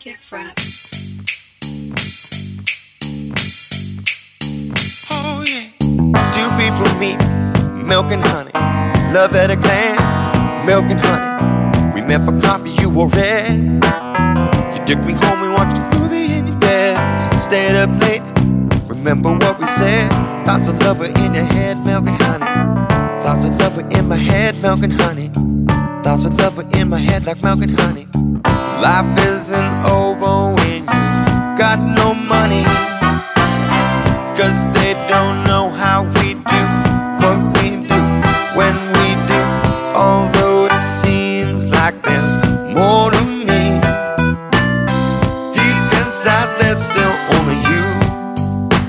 Gift. Oh yeah. Two people meet, milk and honey. Love at a glance, milk and honey. We met for coffee, you were red. You took me home, we watched a movie in your bed. Stayed up late, remember what we said. Thoughts of love were in your head, milk and honey. Thoughts of love were in my head, milk and honey. Thoughts of love were in my head like milk and honey. Life isn't over when you got no money. Cause they don't know how we do what we do when we do. Although it seems like there's more to me. Deep inside, there's still only you.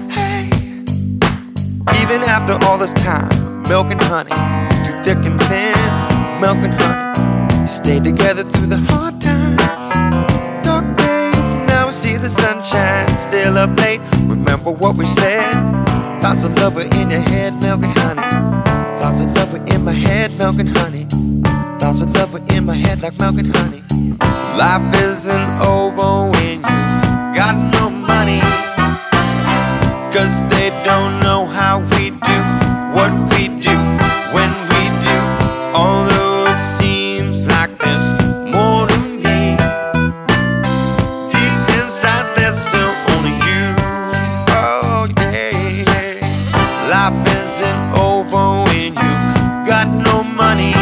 Hey. Even after all this time, milk and honey, through thick and thin, milk and honey, stayed together through the hard times, dark days. Now we see the sunshine, still up late. Remember what we said? Thoughts of love were in your head, milking honey. Thoughts of love were in my head, milking honey. Thoughts of love were in my head like milking honey. Life isn't over when you got no money. Cause they don't know how we do. Life isn't over when you got no money.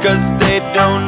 Cause they don't